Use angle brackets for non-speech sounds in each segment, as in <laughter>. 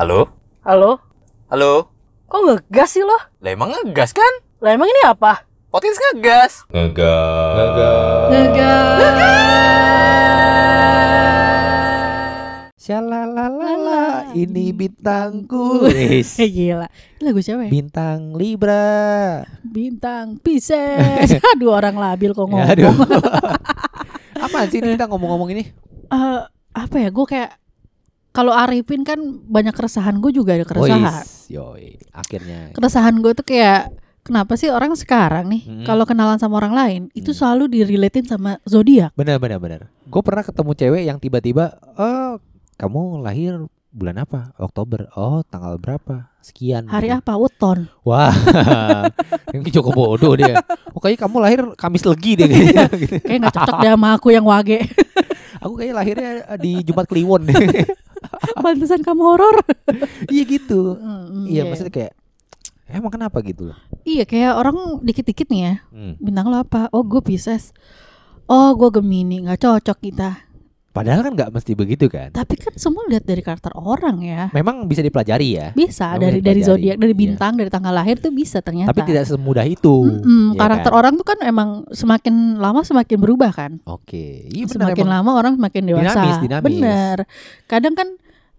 Halo? Halo? Halo? Kok ngegas sih lo? Lah emang ngegas kan? Lah emang ini apa? Potins ngegas. Ngegas. Shalalala, ini bintangku. <laughs> Eh gila. Ini lagu siapa ya? Bintang Libra. Bintang Pisces. <laughs> Aduh orang labil kok ngomong. Ya, aduh. <laughs> Apaan sih ini kita ngomong-ngomong ini? Eh, apa ya? Gue kayak kalau Arifin kan banyak keresahan gue juga ada keresahan. Yoi. Akhirnya. Keresahan gue tuh kayak kenapa sih orang sekarang nih Hmm. kalau kenalan sama orang lain itu Hmm. selalu direlatein sama zodiak. Benar benar benar. Gue pernah ketemu cewek yang tiba-tiba, "Oh, kamu lahir bulan apa? Oktober. Oh, tanggal berapa? Sekian." Hari gitu. apa? Weton. Wah. <laughs> yang cukup bodoh dia. Oh, kayaknya kamu lahir Kamis Legi deh kayaknya. <laughs> Kayak nggak cocok deh sama aku yang wage. <laughs> Aku kayaknya lahirnya di Jumat Kliwon. <laughs> Pantesan kamu horor. <laughs> iya gitu. Hmm, Iya, maksudnya kayak emang kenapa gitu loh? Iya kayak orang dikit-dikit nih ya Hmm. Bintang lo apa? Oh gue Pisces Oh gue Gemini nggak cocok kita Padahal kan nggak mesti begitu kan? Tapi kan semua lihat dari karakter orang ya Memang bisa dipelajari ya. Bisa Memang dari dari zodiak dari Iya. bintang dari tanggal lahir tuh bisa ternyata Tapi tidak semudah itu. Mm-mm, ya karakter kan? orang tuh kan emang semakin lama semakin berubah kan Oke, iya Semakin emang. lama orang semakin dewasa Dinamis, dinamis. Bener Kadang kan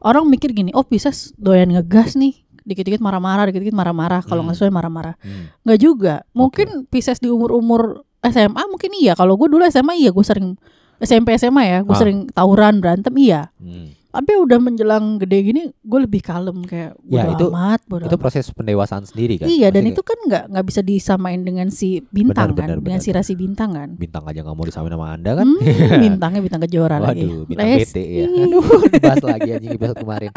orang mikir gini Oh Pisces doyan ngegas nih Dikit-dikit marah-marah Dikit-dikit marah-marah Kalau Hmm. nggak sesuai marah-marah Hmm. Nggak juga. Mungkin Pisces di umur-umur SMA mungkin iya. Kalau gue dulu SMA iya gue sering SMP SMA ya, gue Ah. sering tawuran berantem iya. Hmm. Tapi udah menjelang gede gini, gue lebih kalem kayak Ya, itu- amat, bodo Itu amat. proses pendewasaan sendiri kan? Iya dan itu kan nggak nggak bisa disamain dengan si bintang Benar, kan, benar, dengan benar. si rasi bintang kan. bintang aja nggak mau disamain sama anda kan? Hmm, <laughs> bintangnya bintang kejora lagi. Waduh, bintang. BT ya. Aduh, <laughs> dibahas lagi anjing episode kemarin.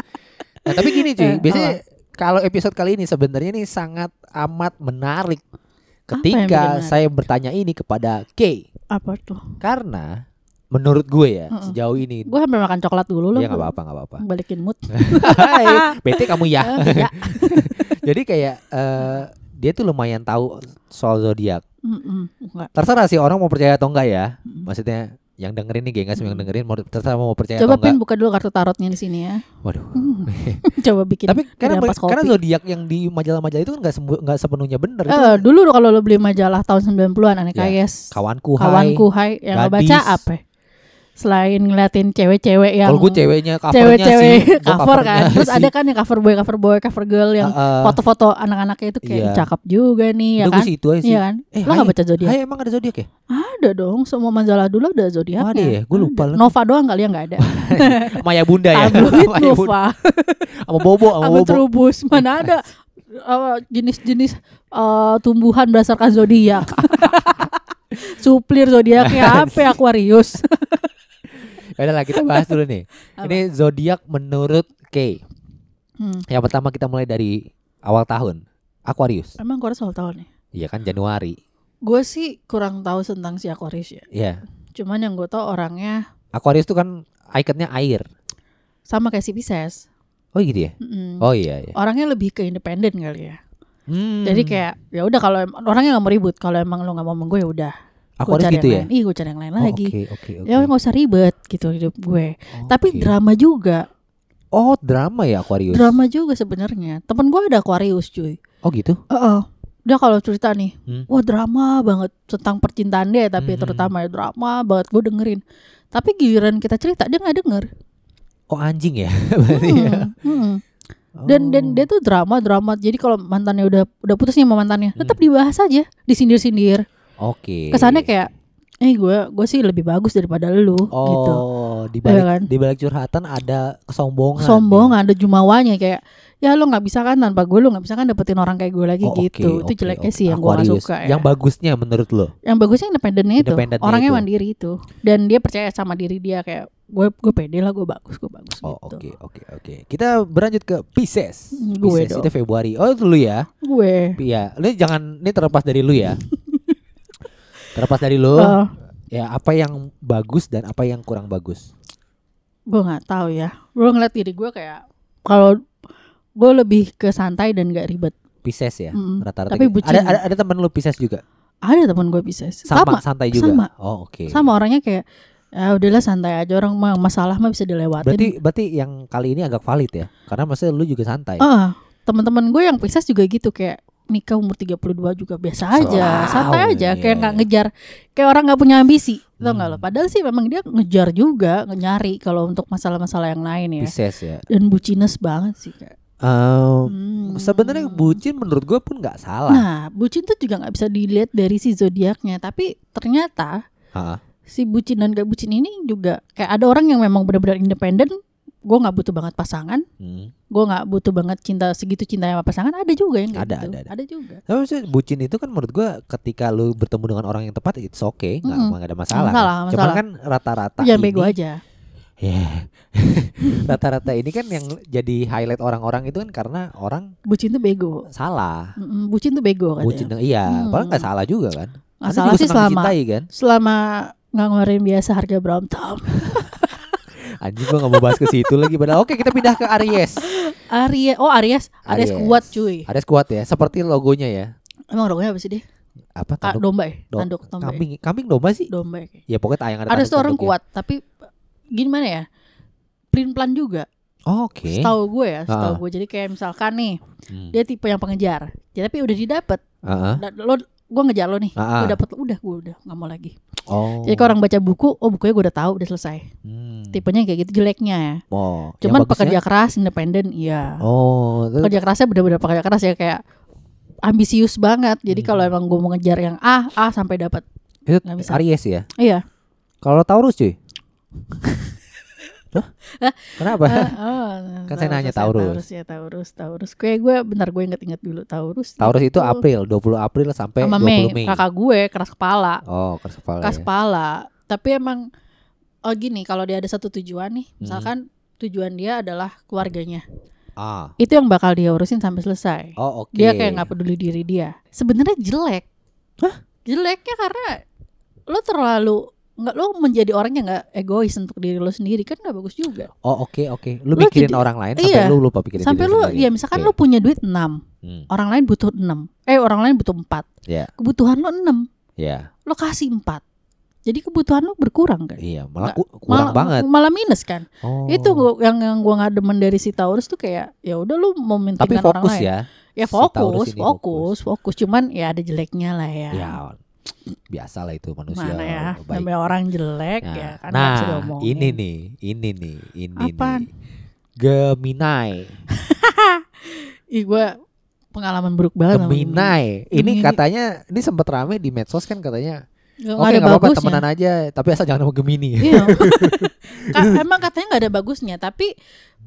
Nah, tapi gini cuy, Eh, biasanya kalau episode kali ini sebenarnya ini sangat amat menarik ketika saya bertanya ini kepada K Apa tuh? karena menurut gue ya Mm-mm. sejauh ini Gue hampir makan coklat dulu loh. ya nggak apa-apa nggak apa-apa. Balikin mood. <laughs> BT kamu ya. Eh, ya. <laughs> Jadi kayak eh, dia tuh lumayan tahu soal zodiak. Mm-mm. Terserah sih orang mau percaya atau enggak ya. Mm. Maksudnya yang dengerin nih gengas yang Mm. dengerin mau terserah mau percaya Coba atau enggak. pin buka dulu kartu tarotnya di sini ya. Waduh. <laughs> Coba bikin. Tapi karena karena zodiak yang di majalah-majalah itu kan nggak nggak sepenuhnya benar. Itu Eh, dulu kalau lo beli majalah tahun 90-an aneh Ya, KS. kawanku, hai. Kawanku hai yang lo baca apa? Selain ngeliatin cewek-cewek yang Kalau gue ceweknya covernya cewek-cewek sih, cover kan. Terus sih. ada kan yang cover boy, cover boy, cover girl yang Heeh. foto-foto anak-anaknya itu kayak Iya. cakep juga nih ya Udah kan? gue situ aja sih. Iya kan? Eh, lo nggak baca zodiak? Hai emang ada zodiak ya? Ada dong, semua majalah dulu ada zodiaknya. Oh, ada ya? Gua lupa Ada. Nova doang kali ya nggak ada. <laughs> Maya Bunda ya. Tabloid. <laughs> Nova, Sama Bobo, sama Bobo. Trubus, mana ada uh, jenis-jenis uh, tumbuhan berdasarkan zodiak. <laughs> Suplir zodiaknya apa? Aquarius. Ya udah lah kita bahas dulu nih. <laughs> Apa? Ini zodiak menurut K. Hmm. Yang pertama kita mulai dari awal tahun. Aquarius. Emang gue soal tahun nih. Iya kan Januari. Gue sih kurang tahu tentang si Aquarius ya. Iya. Cuman yang gue tahu orangnya Aquarius itu kan ikonnya air. sama kayak si Pisces. Oh gitu ya? Mm-mm. Oh iya iya. Orangnya lebih ke independen kali ya. Hmm. Jadi kayak ya udah kalau orangnya nggak mau ribut. Kalau emang lo nggak mau sama gue ya udah. Aquarius cari gitu yang ya? lain. Iya gue cari yang lain Oh, lagi. Oke oke oke. Ya nggak usah ribet gitu hidup gue. Tapi Oke. drama juga. Oh drama ya Aquarius. Drama juga sebenarnya. Temen gue ada Aquarius cuy. Oh gitu. Heeh. Dia kalau cerita nih, Hmm. wah drama banget tentang percintaan dia, tapi Hmm. terutama ya drama banget gue dengerin. Tapi giliran kita cerita dia nggak denger. Oh anjing ya. <laughs> Berarti ya. Hmm, hmm. Dan dan dia tuh drama drama. Jadi kalau mantannya udah udah putus nih sama mantannya, Hmm. tetap dibahas aja, disindir-sindir. Oke. Kesannya kayak, eh gue gue sih lebih bagus daripada lu Oh, gitu. di balik Iya kan? di balik curhatan ada kesombongan. Sombong ada jumawanya kayak ya lu nggak bisa kan tanpa gue lu nggak bisa kan dapetin orang kayak gue lagi Oh, gitu. itu oke, jeleknya oke. sih yang gue gak suka ya. Yang bagusnya menurut lo? yang bagusnya independennya itu orangnya itu. mandiri itu dan dia percaya sama diri dia kayak gue gue pede lah gue bagus gue bagus Oh gitu oke oke oke. Kita berlanjut ke Pisces. Pisces itu Februari. Oh itu lu ya? gue Iya. Lu jangan ini terlepas dari lu ya. <laughs> terlepas dari lu. Eh, Ya apa yang bagus dan apa yang kurang bagus. gue nggak tahu ya gue ngeliat diri gue kayak kalau gue lebih ke santai dan gak ribet Pisces ya Mm-mm. rata-rata. Tapi gitu. bucin. Ada ada, ada teman lu Pisces juga. ada temen gue bisa Sama, santai juga. sama. Oh oke. sama orangnya kayak Ya udahlah santai aja orang mah masalah mah bisa dilewatin. Berarti berarti yang kali ini agak valid ya. Karena maksudnya lu juga santai. Ah, teman-teman gue yang Pisces juga gitu kayak nikah umur 32 juga biasa aja, Selalu, santai aja, iya. kayak nggak ngejar, kayak orang nggak punya ambisi, tau nggak lo? Hmm. Padahal sih memang dia ngejar juga, nyari kalau untuk masalah-masalah yang lain ya. Pisces ya. Dan bucines banget sih kayak. Eh, Hmm. Sebenarnya bucin menurut gue pun nggak salah. Nah, bucin tuh juga nggak bisa dilihat dari si zodiaknya, tapi ternyata Ha, si bucin dan gak bucin ini juga kayak ada orang yang memang benar-benar independen. Gue nggak butuh banget pasangan, hmm. gue nggak butuh banget cinta segitu cinta sama pasangan. Ada juga yang Ada, gitu. ada, ada. juga. Tapi maksudnya bucin itu kan menurut gua ketika lu bertemu dengan orang yang tepat it's okay, nggak nggak ada masalah. Masalah, kan. nggak Cuman masalah. kan rata-rata ini, bego aja. <laughs> Ya. <laughs> rata-rata ini kan yang jadi highlight orang-orang itu kan karena orang Bucin tuh bego. salah. Mm-mm, Bucin tuh bego katanya. Bucin iya, Hmm. padahal nggak salah juga kan. Nggak salah sih selama dicintai kan. selama nggak ngeluarin biasa harga Brompton. <laughs> Anjing gua nggak mau bahas ke situ lagi. Padahal oke kita pindah ke Aries. Aries, oh Aries, Aries, Aries. kuat cuy. Aries kuat ya, seperti logonya ya. Emang logonya apa sih dia? Apa Kak tanduk? domba ya? Do- Tanduk domba. ya? Kambing, kambing domba sih. Domba ya. Ya pokoknya tayang ada Aries tuh orang tanduk-tanduknya. kuat, tapi gimana ya? Plan plan juga. Oh, Oke. Setahu gue ya, setahu Ah. gue. Jadi kayak misalkan nih, Hmm. dia tipe yang pengejar. Ya, tapi udah didapat. Ah, ah. Da- Lo gue ngejar lo nih. Ah, ah. Gue dapet udah gue udah nggak mau lagi. Oh. Jadi kalau orang baca buku, oh bukunya gue udah tahu udah selesai. Hmm. Tipenya kayak gitu jeleknya ya. Oh, yang Cuman bagusnya- pekerja keras, independen, iya. Oh, Pekerja kerasnya bener-bener pekerja keras ya kayak ambisius banget. Jadi Hmm. kalau emang gue mau ngejar yang A, A sampai dapat. itu. Aries ya. Iya. Kalau Taurus cuy. <laughs> Kenapa? Ah, <laughs> oh, Kan saya nanya ya, Taurus. Taurus ya Taurus, Taurus. Kayak gue bentar gue inget-inget dulu Taurus. Taurus itu Tuh. April, 20 April sampai sama 20 Mei. Mei. Kakak gue keras kepala. Oh, keras kepala. keras ya. kepala. Tapi emang oh gini, kalau dia ada satu tujuan nih, Hmm. misalkan tujuan dia adalah keluarganya. Ah. Itu yang bakal dia urusin sampai selesai. Oh, oke. Dia kayak nggak peduli diri dia. Sebenarnya jelek. Hah? Jeleknya karena lo terlalu nggak lo menjadi orang yang nggak egois untuk diri lo sendiri kan nggak bagus juga. Oh, oke oke. Lu Lu mikirin jadi- orang lain sampai iya. lu lupa pikirin Sampai diri lo sendiri. ya misalkan Oke. lo punya duit 6, Hmm. orang lain butuh 6. Eh orang lain butuh 4. Ya. Kebutuhan lo 6, Ya. lo kasih 4. Jadi kebutuhan lo berkurang kan? Iya, malah ku- kurang malah, banget. Malah minus kan? Oh. Itu yang yang gua nggak demen dari si Taurus tuh kayak ya udah lu mau Tapi orang fokus lain. ya. Ya Si Taurus fokus, fokus, fokus, Cuman ya ada jeleknya lah ya. Ya. Biasa lah itu manusia Mana ya? baik. Namanya orang jelek Nah, ya kan nah ini nih, ini nih, ini Apaan? nih. Gemini, <laughs> Ih gua pengalaman buruk banget Gemini. Ini Gemini. katanya, ini sempat rame di medsos kan katanya. Oke ada nggak apa-apa temenan aja, tapi asal jangan sama Gemini. Iya. <laughs> Emang katanya nggak ada bagusnya, tapi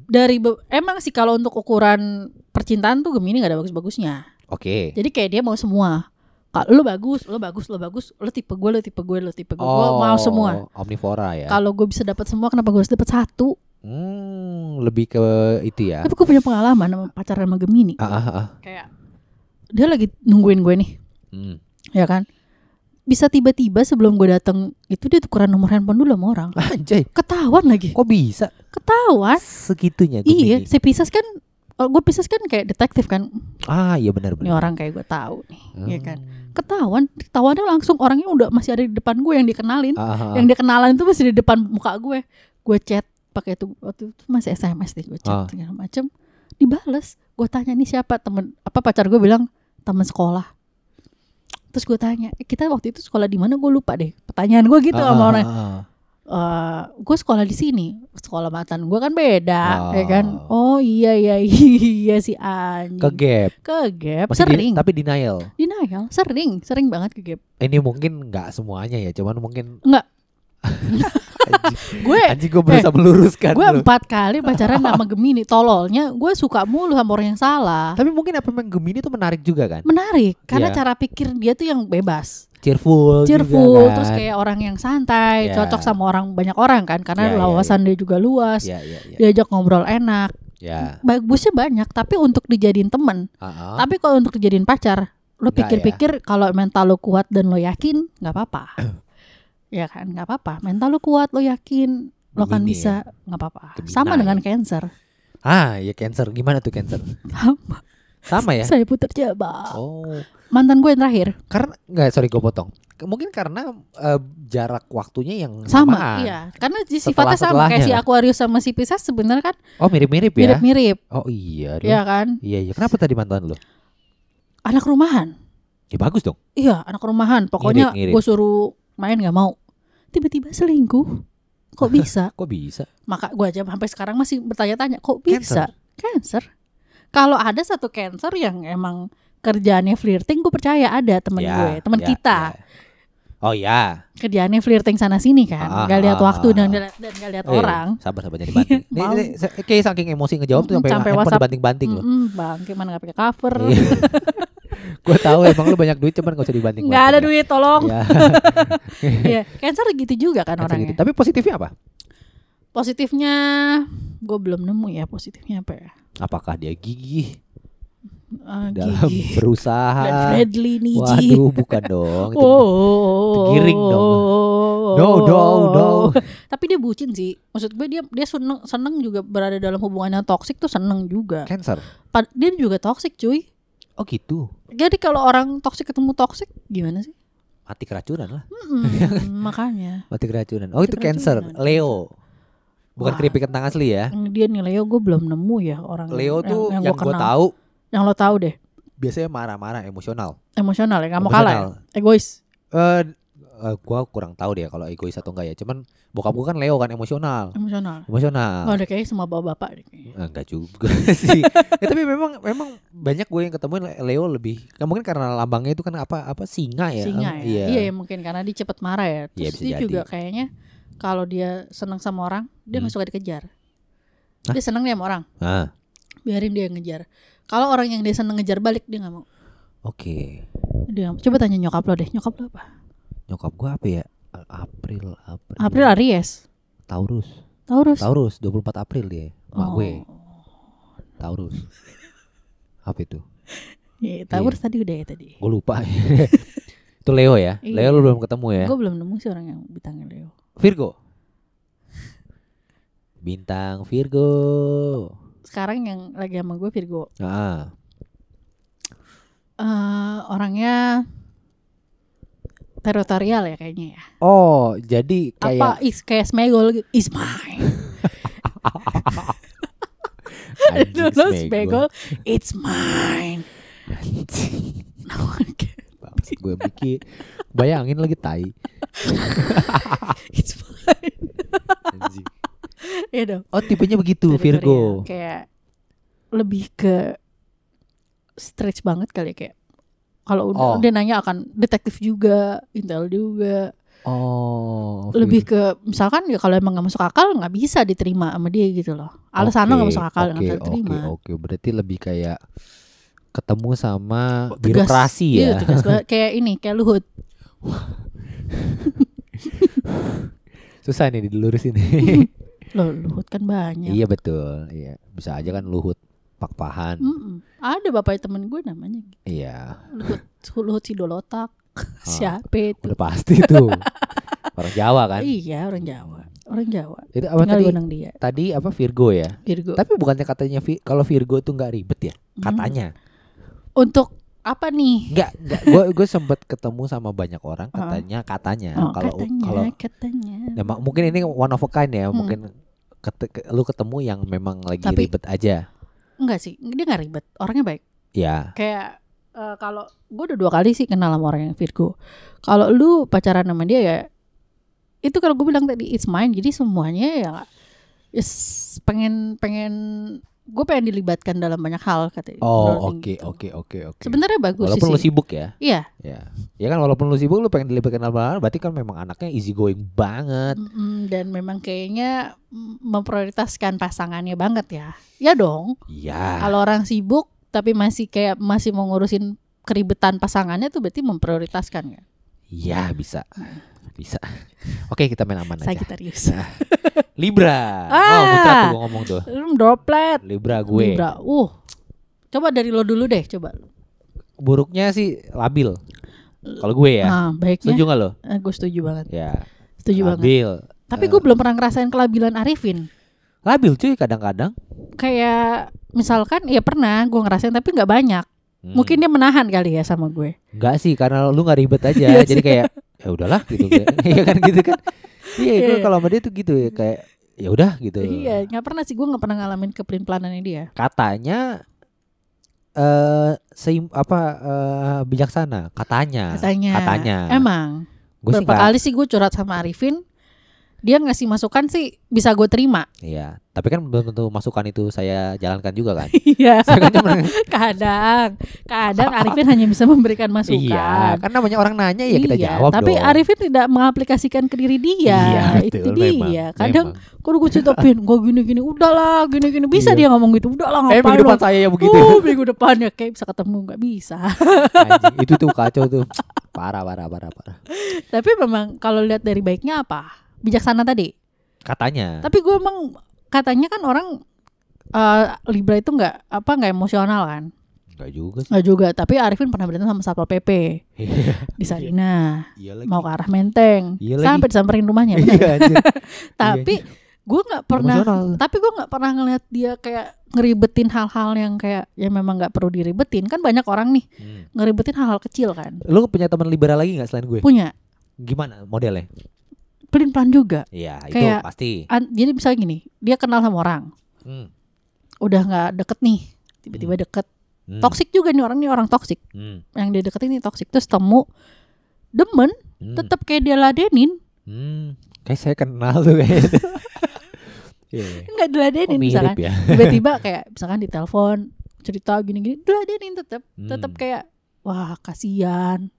dari emang sih kalau untuk ukuran percintaan tuh Gemini nggak ada bagus-bagusnya. Oke. Jadi kayak dia mau semua. Kalau lu bagus, lu bagus, lu bagus, lu tipe gue, lu tipe gue, lu tipe gue, gue mau semua. Oh, Omnivora ya. Kalau gue bisa dapat semua, kenapa gue harus dapat satu? Hmm, lebih ke itu ya. Tapi gue punya pengalaman sama pacaran sama Gemini. Ah, ah, ah. Kayak dia lagi nungguin gue nih, Hmm. ya kan? Bisa tiba-tiba sebelum gue datang itu dia tukeran nomor handphone dulu sama orang. Anjay, Ketahuan lagi. kok bisa Ketahuan. segitunya Iya, Gemini? si Pisces kan oh, gue Pisces kan kayak detektif kan. Ah, iya benar Ini benar. orang kayak gue tahu nih, ya kan? Hmm. Ketahuan, ketahuannya langsung orangnya udah masih ada di depan gue yang dikenalin. Ah, ah, ah. Yang dia kenalan itu masih di depan muka gue. Gue chat pakai itu waktu itu masih SMS deh gue chat Ah. segala macem. Dibales. Gue tanya nih siapa temen apa pacar gue bilang temen sekolah. Terus gue tanya, "Eh, kita waktu itu sekolah di mana? Gue lupa deh. Pertanyaan gue gitu Ah, sama orang. Ah. "Eh, gue sekolah di sini. Sekolah mantan gue kan beda, Oh. ya kan? Oh iya iya <laughs> iya si anjing. Ke gap. Ke gap Masih di- sering. tapi denial. Denial, sering, sering banget ke gap. Ini mungkin nggak semuanya ya, cuman mungkin Enggak. <laughs> Gue anjing gue berusaha meluruskan gue empat kali pacaran sama Gemini tololnya gue suka mulu sama orang yang salah Tapi mungkin apa memang Gemini tuh menarik juga kan? menarik karena Iya. cara pikir dia tuh yang bebas Cheerful, cheerful juga kan? terus kayak orang yang santai Iya. cocok sama orang banyak orang kan karena Iya, iya, lawasan dia juga luas Ya, ya, ya. diajak ngobrol enak ya. bagusnya banyak tapi untuk dijadiin temen Ah, ah. tapi kalau untuk dijadiin pacar lo ya. pikir-pikir kalau mental lo kuat dan lo yakin nggak apa-apa <coughs> ya kan nggak apa-apa mental lo kuat lo yakin lo kan bisa nggak apa-apa sama ya. dengan cancer Ah, ya cancer. Gimana tuh cancer? sama Sama ya? Saya putar jebak. Oh, Mantan gue yang terakhir karena nggak sorry gue potong. Mungkin karena eh, jarak waktunya yang sama, samaan. iya. Karena sifatnya sama kayak si. Aquarius sama si Pisces sebenarnya kan Oh mirip-mirip ya? mirip-mirip, Oh iya, dong. ya kan? Iya iya. Kenapa tadi mantan lo? Anak rumahan. Ya bagus dong. Iya, anak rumahan. Pokoknya gue suruh main nggak mau. Tiba-tiba selingkuh. Kok bisa? <laughs> Kok bisa? Maka gue aja sampai sekarang masih bertanya-tanya, kok bisa? Cancer. Kalau ada satu cancer yang emang kerjaannya flirting, gue percaya ada temen Ya, gue, teman ya, kita. ya. Oh ya. Kerjaannya flirting sana sini kan, Ah, nggak lihat ah, waktu ah. dan nggak- dan nggak lihat Eh, orang. Sabar sabar jadi <laughs> banting. Nih, Mau. nih, sa- kayak saking emosi ngejawab tuh sampai, sampai WhatsApp. dibanting-banting loh. Bang, gimana nggak pakai cover? <laughs> Gue tahu emang lu banyak duit cuman gak usah dibanting. Nggak ada duit, tolong. Ya. <laughs> Iya, cancer gitu juga kan Gitu. orangnya. Tapi positifnya apa? Positifnya, gue belum nemu ya positifnya apa ya? Apakah dia gigih Ah, dalam gigi. <laughs> berusaha? Dan friendly nih. Waduh, bukan dong. <laughs> Itu Oh, giring dong. No, no, no. Tapi dia bucin sih. Maksud gue dia dia seneng seneng juga berada dalam hubungan yang toksik tuh seneng juga. Cancer. Dia juga toksik cuy. Oh gitu. Jadi kalau orang toksik ketemu toksik gimana sih? Mati keracunan lah. Mm-mm, <laughs> makanya Mati keracunan. Oh Mati itu cancer. keracunan. Leo. Bukan Wah. keripik kentang asli ya. dia nih Leo gue belum nemu ya orang Leo tuh yang, gua gue tahu yang lo tahu deh biasanya marah-marah emosional. emosional ya nggak mau kalah ya? Egois Eh eh, gua kurang tahu deh kalau egois atau enggak ya. Cuman bokap gua kan Leo kan emosional. emosional Emosional. oh, ada kayaknya semua bapak-bapak deh. Eh, Enggak juga <laughs> sih. Ya, tapi memang memang banyak gue yang ketemu Leo lebih. Kan mungkin karena lambangnya itu kan apa apa singa ya. singa ya Iya. iya ya mungkin karena dia cepet marah ya terus Iya, bisa dia jadi. juga kayaknya kalau dia seneng sama orang dia nggak Hmm. suka dikejar Hah? dia seneng nih sama orang biarin dia yang ngejar kalau orang yang dia seneng ngejar balik dia nggak mau oke. dia mau. coba tanya nyokap lo deh nyokap lo apa Nyokap gua apa ya? April, April. April Aries Taurus. Taurus Taurus 24 April dia. Mak Oh. gue. Taurus. Apa itu? Iya, Taurus tadi udah ya tadi Gue lupa. <laughs> itu Leo ya. Iya. Leo lu belum ketemu ya. gue belum nemu sih orang yang bintangnya Leo Virgo. Bintang Virgo. sekarang yang lagi sama gue Virgo Ah, eh orangnya teritorial ya kayaknya ya. Oh, jadi kayak Apa is kayak Smegol gitu. Is mine. <laughs> Dulu Smegol. It's mine. No one can. bangsat gue bikin bayangin lagi tai. <laughs> It's mine. Iya dong. Oh, tipenya begitu. Virgo. Kayak lebih ke stretch banget kali ya, kayak kalau Oh. udah dia nanya akan detektif juga, intel juga. Oh, lebih ke misalkan ya kalau emang nggak masuk akal nggak bisa diterima sama dia gitu loh. Alasan nggak masuk akal nggak Oke, bisa oke, diterima. Oke, berarti lebih kayak ketemu sama Tegas. birokrasi Iya, ya. tegas banget. <laughs> kayak ini, kayak Luhut. <laughs> Susah nih dilurusin. <laughs> Loh, Luhut kan banyak. iya betul. Iya, bisa aja kan Luhut Pakpahan. Mm-mm. Ada bapaknya temen gue namanya Iya, Luhut, Luhut Sidolotak. <laughs> Siapa itu? udah pasti tuh. Orang Jawa kan. Iya, orang Jawa. Orang Jawa. Itu apa Tinggal tadi? dia. Tadi apa Virgo ya? Virgo. Tapi bukannya katanya kalau Virgo tuh nggak ribet ya? Hmm. Katanya. Untuk apa nih? Enggak, enggak. Gue gue sempet ketemu sama banyak orang Ah. katanya katanya Oh, kalau katanya, kalau katanya. ya, mungkin ini one of a kind ya, Hmm. mungkin kete- ke- lu ketemu yang memang lagi Tapi- ribet aja. Enggak sih, dia nggak ribet. Orangnya baik. Ya. Kayak eh, kalau gue udah dua kali sih kenal sama orang yang Virgo. Kalau lu pacaran sama dia ya itu kalau gue bilang tadi it's mine. Jadi semuanya ya yes, pengen pengen gue pengen dilibatkan dalam banyak hal katanya. Oh, Menurut oke gitu. oke oke oke. Sebenarnya bagus Walaupun lu sih. sibuk ya. Iya. Ya. Ya kan walaupun lu sibuk lu pengen dilibatkan dalam hal, berarti kan memang anaknya easy going banget. Mm-mm, dan memang kayaknya mm, memprioritaskan pasangannya banget ya. Ya dong. Iya. Kalau orang sibuk tapi masih kayak masih mau ngurusin keribetan pasangannya tuh berarti memprioritaskan ya. Iya, bisa. Bisa. Oke, kita main aman aja. Sagittarius. <laughs> Libra. Ah. Oh, tuh gua ngomong tuh. Droplet. Libra gue. Libra. Uh. Coba dari lo dulu deh, coba. Buruknya sih labil. Kalau gue ya. Ah, baiknya. Setuju gak lo? Eh, gue setuju banget. Ya. Setuju banget. labil. Tapi gue belum pernah ngerasain kelabilan Arifin. labil cuy kadang-kadang. Kayak misalkan ya pernah gue ngerasain tapi nggak banyak. Hmm. Mungkin dia menahan kali ya sama gue. Enggak sih karena lu nggak ribet aja <laughs> Iya jadi sih. kayak ya udahlah gitu <laughs> iya kan gitu kan iya gua iya. kalau sama dia tuh gitu ya kayak ya udah gitu Iya, nggak pernah sih gue nggak pernah ngalamin kepelin-pelanannya dia. katanya eh seim apa eh, bijaksana katanya Katanya. katanya Emang. Gua sih Berapa nggak- kali sih gue curhat sama Arifin, dia ngasih masukan sih bisa gue terima. iya tapi kan belum tentu masukan itu saya jalankan juga kan <laughs> Iya. kan <laughs> kadang, kadang Arifin hanya bisa memberikan masukan. iya kan namanya orang nanya ya kita Iya, jawab tapi dong Arifin tidak mengaplikasikan ke diri dia. Iya, itu betul, dia. memang, Kadang kalau gue ceritain, gue gini-gini, udahlah, gini-gini bisa Iya. dia ngomong gitu, udahlah eh ngapain minggu depan lo? saya ya begitu Uh, minggu depan ya kayak bisa ketemu nggak bisa. Anjing, itu tuh kacau tuh <laughs> parah parah parah parah Tapi memang kalau lihat dari baiknya apa? Bijaksana tadi. katanya Tapi gue emang katanya kan orang eh, Libra itu nggak apa nggak emosional kan? Enggak juga sih Nggak juga. Tapi Arifin pernah berantem sama satpol pp Iya, di Sarina, iya lagi mau ke arah Menteng, Iya lagi. sampai disamperin rumahnya. iya anjir <laughs> Tapi gue nggak pernah. Emosional. Tapi gue nggak pernah ngeliat dia kayak ngeribetin hal-hal yang kayak yang memang nggak perlu diribetin. Kan banyak orang nih Hmm. ngeribetin hal-hal kecil kan. Lu punya teman liberal lagi nggak selain gue? Punya Gimana modelnya? Pelin-pelan juga. Iya, itu Kayak- pasti. An- jadi misalnya gini, dia kenal sama orang, Hmm. udah nggak deket nih, tiba-tiba deket. Hmm. Toxic juga nih orang nih orang toxic. Hmm. Yang dia deketin ini toxic terus temu demen, Hmm. tetap kayak dia ladenin, Hmm. Kayak saya kenal tuh kayaknya. <laughs> Iya. iya. nggak diladenin Oh, misalkan. ya. <laughs> Tiba-tiba kayak misalkan di telepon cerita gini-gini, diladenin tetap, tetap Hmm. kayak wah kasihan,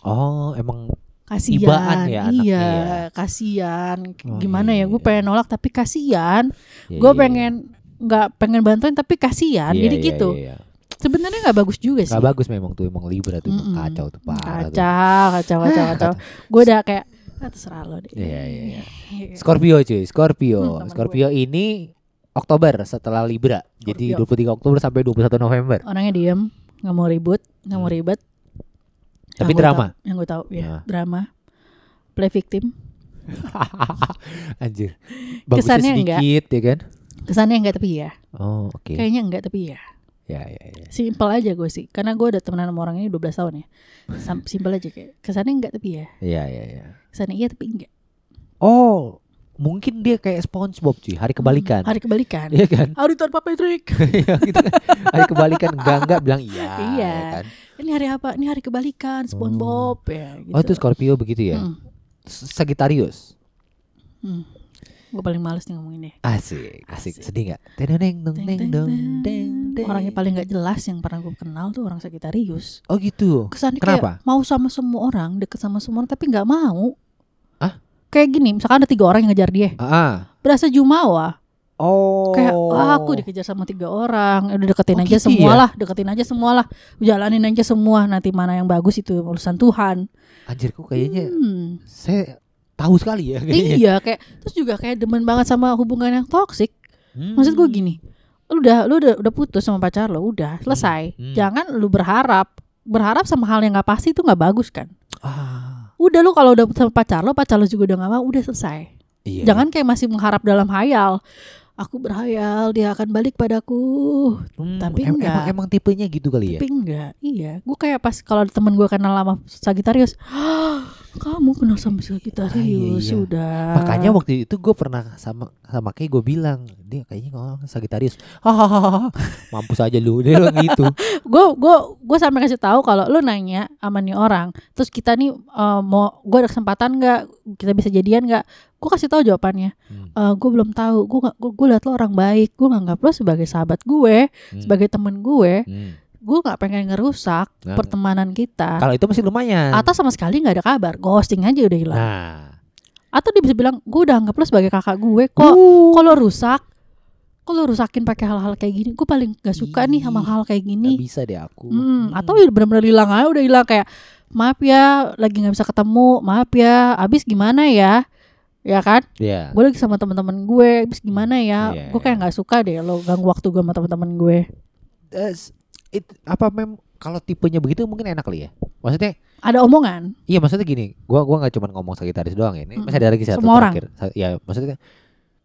Oh, emang kasihan, Ibaan ya iya, ya. kasihan. Oh, Gimana ya, gue iya. pengen nolak tapi kasihan, iya, gue iya, pengen nggak pengen bantuin tapi kasihan, iya, jadi iya, gitu. iya, iya. Sebenarnya nggak bagus juga sih. Nggak bagus memang tuh emang Libra tuh emang Mm-mm. kacau tuh parah kacau, kacau, kacau, Ah, kacau. Gue udah kayak ah, terserah lo deh. Iya, iya, iya. Iya. Scorpio cuy, Scorpio. Hmm, Scorpio ini Oktober setelah Libra. Jadi Scorpio. 23 Oktober sampai 21 November. Orangnya diem, nggak mau ribut, nggak mau Hmm. ribet. Tapi Yang gua drama. tahu- yang gue tahu ya, Nah. drama. Play victim. <laughs> Anjir. Bagusnya Kesannya enggak. sedikit ya kan? Kesannya enggak tapi ya. Oh, oke. Kayaknya enggak tapi ya. Ya, ya, ya. Simpel aja gue sih. Karena gue udah temenan sama orang ini 12 tahun ya. Simpel aja kayak. Kesannya enggak tapi ya. Iya, iya, iya. Kesannya iya tapi enggak. Oh, mungkin dia kayak SpongeBob cuy, hari kebalikan. Hari kebalikan. Iya kan? Hari tanpa Patrick. <laughs> Iya gitu kan. Hari kebalikan enggak enggak bilang iya. Iya. ya kan? Ini hari apa? Ini hari kebalikan. SpongeBob ya. Gitu. Oh, itu Scorpio begitu ya. Hmm. Sagittarius. Hmm. Gue paling males nih ngomongin deh. Asik, asik. Asik. Sedih enggak? Teneng dong, Teng, deng teng, dong, deng deng. Orang yang paling nggak jelas yang pernah gue kenal tuh orang Sagittarius. Oh gitu. Kesannya Kenapa? kayak mau sama semua orang, deket sama semua orang tapi nggak mau. Hah? Kayak gini, misalkan ada tiga orang yang ngejar dia, Ah, ah. berasa jumawa. Oh. Kayak "Ah, aku dikejar sama tiga orang, udah deketin Oh, aja gitu semua ya? lah, deketin aja semua lah, jalanin aja semua. Nanti mana yang bagus itu urusan Tuhan. Anjir kok kayaknya Hmm. saya tahu sekali ya kayaknya. Iya, kayak terus juga kayak demen banget sama hubungan yang toksik. Hmm. Maksud gue gini, lu udah lu udah udah putus sama pacar lo, udah selesai. Hmm. Jangan lu berharap berharap sama hal yang nggak pasti itu nggak bagus kan. Ah, Udah lu kalau udah sama pacar lo, pacar lo juga udah gak mau, udah selesai. iya. Jangan kayak masih mengharap dalam hayal. Aku berhayal dia akan balik padaku. Hmm, tapi em- enggak. emang emang tipenya gitu kali ya. Tapi enggak, iya. Gue kayak pas kalau temen gue kenal lama Sagitarius, kamu kenal sama Sagitarius, Ah, iya, iya. sudah. Makanya waktu itu gue pernah sama sama kayak gue bilang dia kayaknya orang Sagitarius. Hahaha. <laughs> Mampus aja lu. Dia bilang gitu. gue gue gue sampai kasih tahu kalau lu nanya sama nih orang, terus kita nih eh, mau gue ada kesempatan nggak, kita bisa jadian nggak? Gue kasih tahu jawabannya. Hmm. gue belum tahu. Gue gue, liat lo orang baik. Gue nganggap lo sebagai sahabat gue, Hmm. sebagai temen gue. Hmm. Gue nggak pengen ngerusak Nah, pertemanan kita. Kalau itu masih lumayan. Atau sama sekali nggak ada kabar, ghosting aja udah hilang. nah. Atau dia bisa bilang, gue udah anggap lo sebagai kakak gue. Kok Uh, kalau rusak, kalau rusakin pakai hal-hal kayak gini, gue paling gak suka nih sama Ih, hal kayak gini. bisa deh aku. Hmm, atau ya benar-benar hilang aja udah hilang kayak maaf ya lagi nggak bisa ketemu maaf ya abis gimana ya ya kan ya. gue lagi sama teman-teman gue abis gimana ya Iya, gue kayak nggak suka deh lo ganggu waktu gue sama teman-teman gue s- it- apa mem kalau tipenya begitu mungkin enak kali ya. Maksudnya ada omongan Iya maksudnya gini, gua gua nggak cuma ngomong Sagitarius doang ya. Ini Mm-mm. masih ada lagi satu Semua orang. terakhir. Sa- Ya maksudnya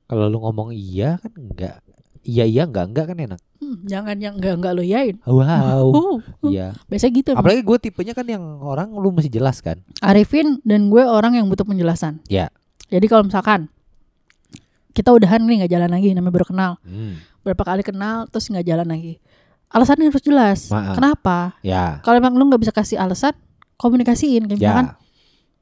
kalau lu ngomong iya kan enggak iya iya enggak enggak kan enak. Hmm, jangan yang enggak enggak lo yain. Wow. Oh, <laughs> Iya. biasa gitu. Apalagi gue tipenya kan yang orang lu mesti jelas kan. Arifin dan gue orang yang butuh penjelasan. Ya. Jadi kalau misalkan kita udahan nih nggak jalan lagi, namanya baru kenal, Hmm. berapa kali kenal terus nggak jalan lagi. Alasannya harus jelas. Maaf. Kenapa? Ya. Kalau emang lu nggak bisa kasih alasan, komunikasiin. Kayak Ya.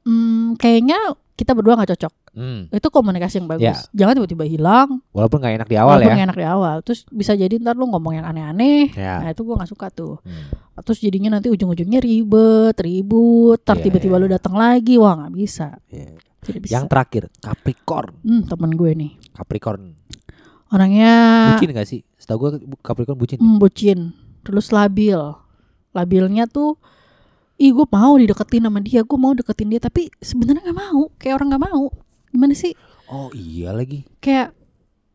hmm, kayaknya kita berdua nggak cocok. Hmm. Itu komunikasi yang bagus. Ya. Jangan tiba-tiba hilang. Walaupun nggak enak di awal walaupun ya. nggak enak di awal. Terus bisa jadi ntar lu ngomong yang aneh-aneh. Ya. Nah itu gue nggak suka tuh. Hmm. Terus jadinya nanti ujung-ujungnya ribet, ribut. Ntar Iya, tiba-tiba iya. lu datang lagi, wah nggak bisa. Tidak bisa. Yang terakhir Capricorn. Hmm, temen gue nih. Capricorn. Orangnya Bucin gak sih? Setahu gue Capricorn bucin. hmm, bucin. Terus labil. Labilnya tuh Ih gue mau dideketin sama dia Gue mau deketin dia Tapi sebenarnya nggak mau Kayak orang nggak mau Gimana sih Oh iya lagi. Kayak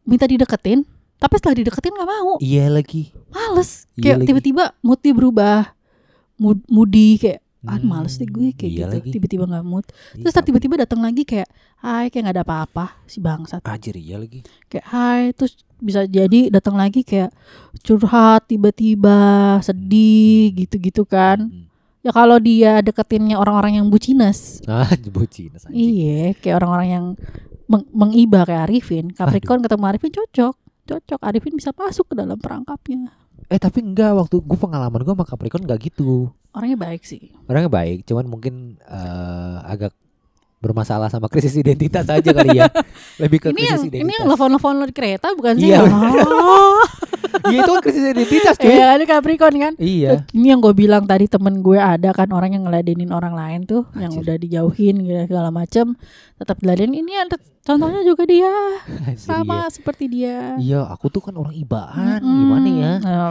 Minta dideketin Tapi setelah dideketin nggak mau Iya lagi. Males Iya Kayak tiba-tiba moodnya berubah mood, Moody Kayak Ah Hmm, males deh gue kayak iya gitu. lagi. Tiba-tiba nggak mood. Iya, Terus ntar tiba-tiba datang lagi kayak Hai kayak nggak ada apa-apa Si bangsat. Anjir iya lagi. kayak hai terus bisa jadi datang lagi kayak curhat tiba-tiba sedih gitu-gitu kan. Hmm. ya kalau dia deketinnya orang-orang yang bucinas. Ah, <laughs> bucin anjing. iya kayak orang-orang yang meng- mengiba kayak Arifin. Capricorn ketemu Arifin cocok cocok Arifin bisa masuk ke dalam perangkapnya Eh tapi enggak waktu gue pengalaman gue sama Capricorn gak gitu. orangnya baik sih Orangnya baik, cuman mungkin eh, agak bermasalah sama krisis identitas aja kali ya. <laughs> Lebih ke ini krisis yang identitas. ini yang telepon-telepon lo di kereta bukan sih Iya, oh. Iya itu kan krisis identitas cuy. Iya, ada Capricorn kan Iya. Ini yang gue bilang tadi temen gue ada kan orang yang ngeladenin orang lain tuh yang Anjir. udah dijauhin gitu segala macem tetap diladenin ini ada contohnya juga dia Anjir, sama seperti dia Iya, aku tuh kan orang ibaan, Mm-mm. gimana ya? Nah,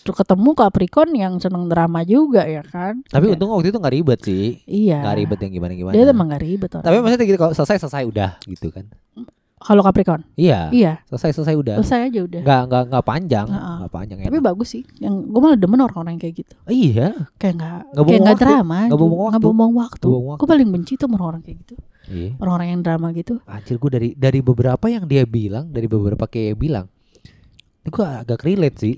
tuh ketemu Capricorn yang seneng drama juga ya kan Tapi Kayak- untung waktu itu nggak ribet sih, iya nggak ribet yang gimana gimana. dia emang gak ribet orang. Tapi maksudnya gitu kalau selesai selesai udah gitu kan? Kalau Capricorn Iya, iya selesai selesai udah. selesai aja udah Nggak nggak nggak panjang, Heeh. nggak panjang. tapi enak. bagus sih yang gue malah demen orang-orang yang kayak gitu iya, kayak nggak Nggak kayak waktu. drama Nggak buang waktu. nggak buang waktu, waktu. gue paling benci tuh orang-orang kayak gitu iya. orang-orang yang drama gitu Anjir gue dari dari beberapa yang dia bilang, dari beberapa kayak bilang, gue agak relate sih.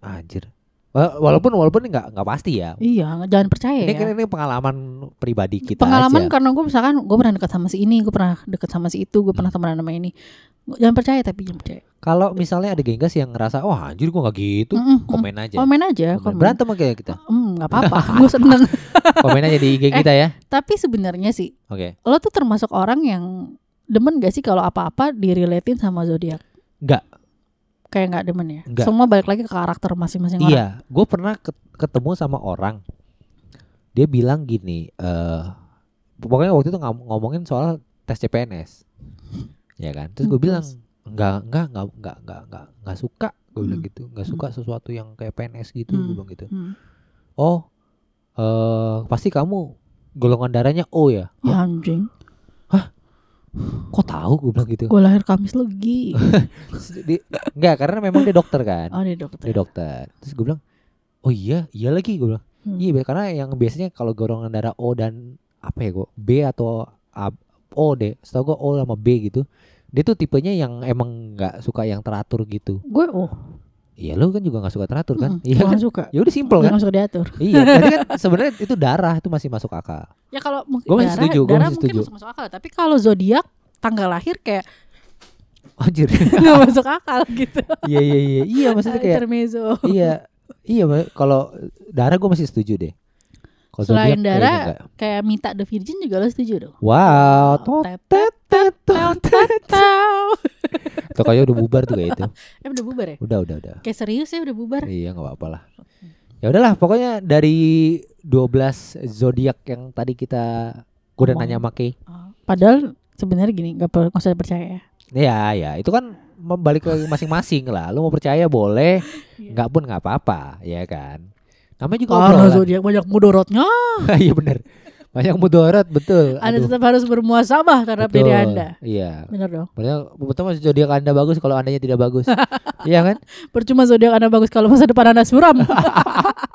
Anjir. Wa- Walaupun walaupun nggak nggak pasti ya. iya jangan percaya Ini ya kan ini pengalaman pribadi kita pengalaman aja. karena gue misalkan gue pernah dekat sama si ini gue pernah dekat sama si itu gue pernah temenan sama ini jangan percaya tapi jangan percaya Kalau misalnya ada genggas yang ngerasa, wah anjir gue nggak gitu, Mm-mm, mm. komen aja. komen aja Komen. komen Berantem aja kayak kita. Hmm, nggak apa-apa <laughs> gue seneng Komen aja di IG Eh. kita ya. tapi sebenarnya sih Oke. lo tuh termasuk orang yang demen gak sih kalau apa-apa direlatein sama zodiak Enggak. Kayak nggak demen ya Nggak. semua balik lagi ke karakter masing-masing orang Iya, gue pernah ket- ketemu sama orang. Dia bilang gini, eh pokoknya waktu itu ngom- ngomongin soal tes CPNS, ya kan. Terus gue Hmm, bilang, terus? enggak, enggak, enggak, enggak, enggak, enggak, enggak suka. Gue bilang Hmm. gitu, enggak suka sesuatu yang kayak PNS gitu. Gue Hmm. bilang gitu. Hmm. Oh, eh pasti kamu golongan darahnya O ya? ya anjing Kok tahu? Gue bilang gitu. gue lahir Kamis legi <laughs> Di- enggak, karena memang dia dokter kan. oh dia dokter Dia dokter. Terus gue bilang, oh iya, iya lagi gue bilang. Hmm. Iya, karena yang biasanya kalau golongan darah O dan apa ya gue B atau A, O deh, setahu gue O sama B gitu. Dia tuh tipenya yang emang nggak suka yang teratur gitu. gue oh Iya, lu kan juga nggak suka teratur kan? Mm-mm, Iya kan? nggak suka Ya udah simpel Gue kan? nggak suka diatur iya, tapi kan sebenarnya itu darah itu masih masuk akal. Ya kalau mungkin Gua masih darah, setuju, gua darah masih mungkin setuju. masuk, akal. Tapi kalau zodiak tanggal lahir kayak Anjir. <laughs> nggak masuk akal gitu. iya iya iya. Iya maksudnya kayak Intermezzo. iya. Iya, kalau darah gue masih setuju deh. Kalau Selain zodiak kayaknya darah, enggak. Kayak Mita the Virgin juga lo setuju dong. Wow, tot Tet, tet tet tot. tet, tau. Tuh kayaknya udah bubar tuh kayak itu. <laughs> Eh udah bubar ya? Udah udah udah. Kayak serius ya udah bubar. Iya nggak apa-apa lah. Ya udahlah, pokoknya dari 12 zodiak yang tadi kita gue udah nanya sama Kay. Oh, Padahal sebenarnya gini, nggak perlu nggak usah percaya ya. Ya ya, itu kan membalik ke masing-masing lah. Lu mau percaya boleh, Iya. nggak pun nggak apa-apa, ya kan. Namanya juga Karena obrolan. zodiak banyak mudorotnya, <laughs> Iya bener. Banyak mudarat betul. Anda Aduh, tetap harus bermuasabah terhadap betul. diri Anda. Iya. Bener dong. Maksudnya pertama zodiak Anda bagus kalau andanya tidak bagus. <laughs> Iya kan? Percuma zodiak Anda bagus kalau masa depan Anda suram. <laughs>